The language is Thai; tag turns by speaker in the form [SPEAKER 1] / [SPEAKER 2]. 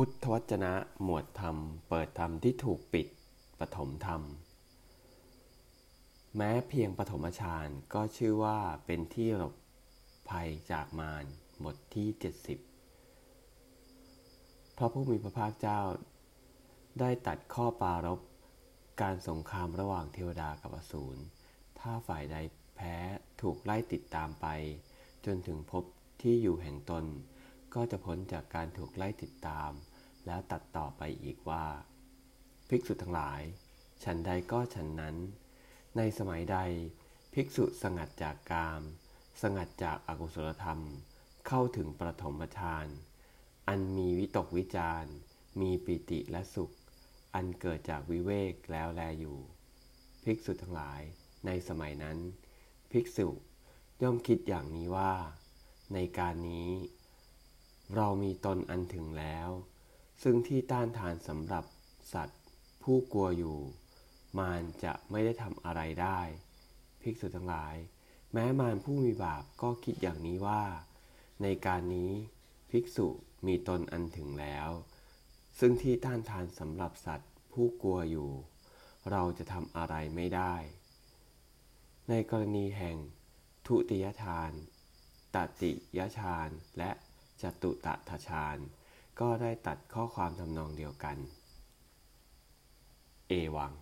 [SPEAKER 1] พุทธวจนะหมวดธรรม เปิดธรรมที่ถูกปิดปฐมธรรม แม้เพียงปฐมฌานก็ชื่อว่าเป็นที่หลบภัยจากมารบทที่ 70 พระผู้มีพระภาคเจ้า ได้ตัดข้อปารบการสงครามระหว่างเทวดากับอสูร ถ้าฝ่ายใดแพ้ถูกไล่ติดตามไป จนถึงพบที่อยู่แห่งตน ก็จะพ้นจากการถูกไล่ติดตาม แล้วตัดต่อไปอีกว่า ภิกษุทั้งหลาย ฉันใดก็ฉันนั้น ในสมัยใด ภิกษุสงัดจากกาม สงัดจากอากุศลธรรม เข้าถึงประถมฌานอันมีวิตกวิจารมีปิติและสุข อันเกิดจากวิเวกแล้วแลอยู่ ภิกษุทั้งหลาย ในสมัยนั้น ภิกษุย่อมคิดอย่างนี้ว่า ในการนี้ เรามีตนอันถึงแล้ว ซึ่งที่ต้านทานสำหรับสัตว์ ผู้กลัวอยู่ มารจะไม่ได้ทำอะไรได้ ภิกษุทั้งหลาย แม้มารผู้มีบาปก็คิดอย่างนี้ว่า ในการนี้ภิกษุมีตนอันถึงแล้ว ซึ่งที่ต้านทานสำหรับสัตว์ ผู้กลัวอยู่ เราจะทำอะไรไม่ได้ ในกรณีแห่ง ทุติยฌาน ตติยฌานและ จตุตถฌาน ก็ได้ตัดข้อความทำนองเดียวกัน เอวัง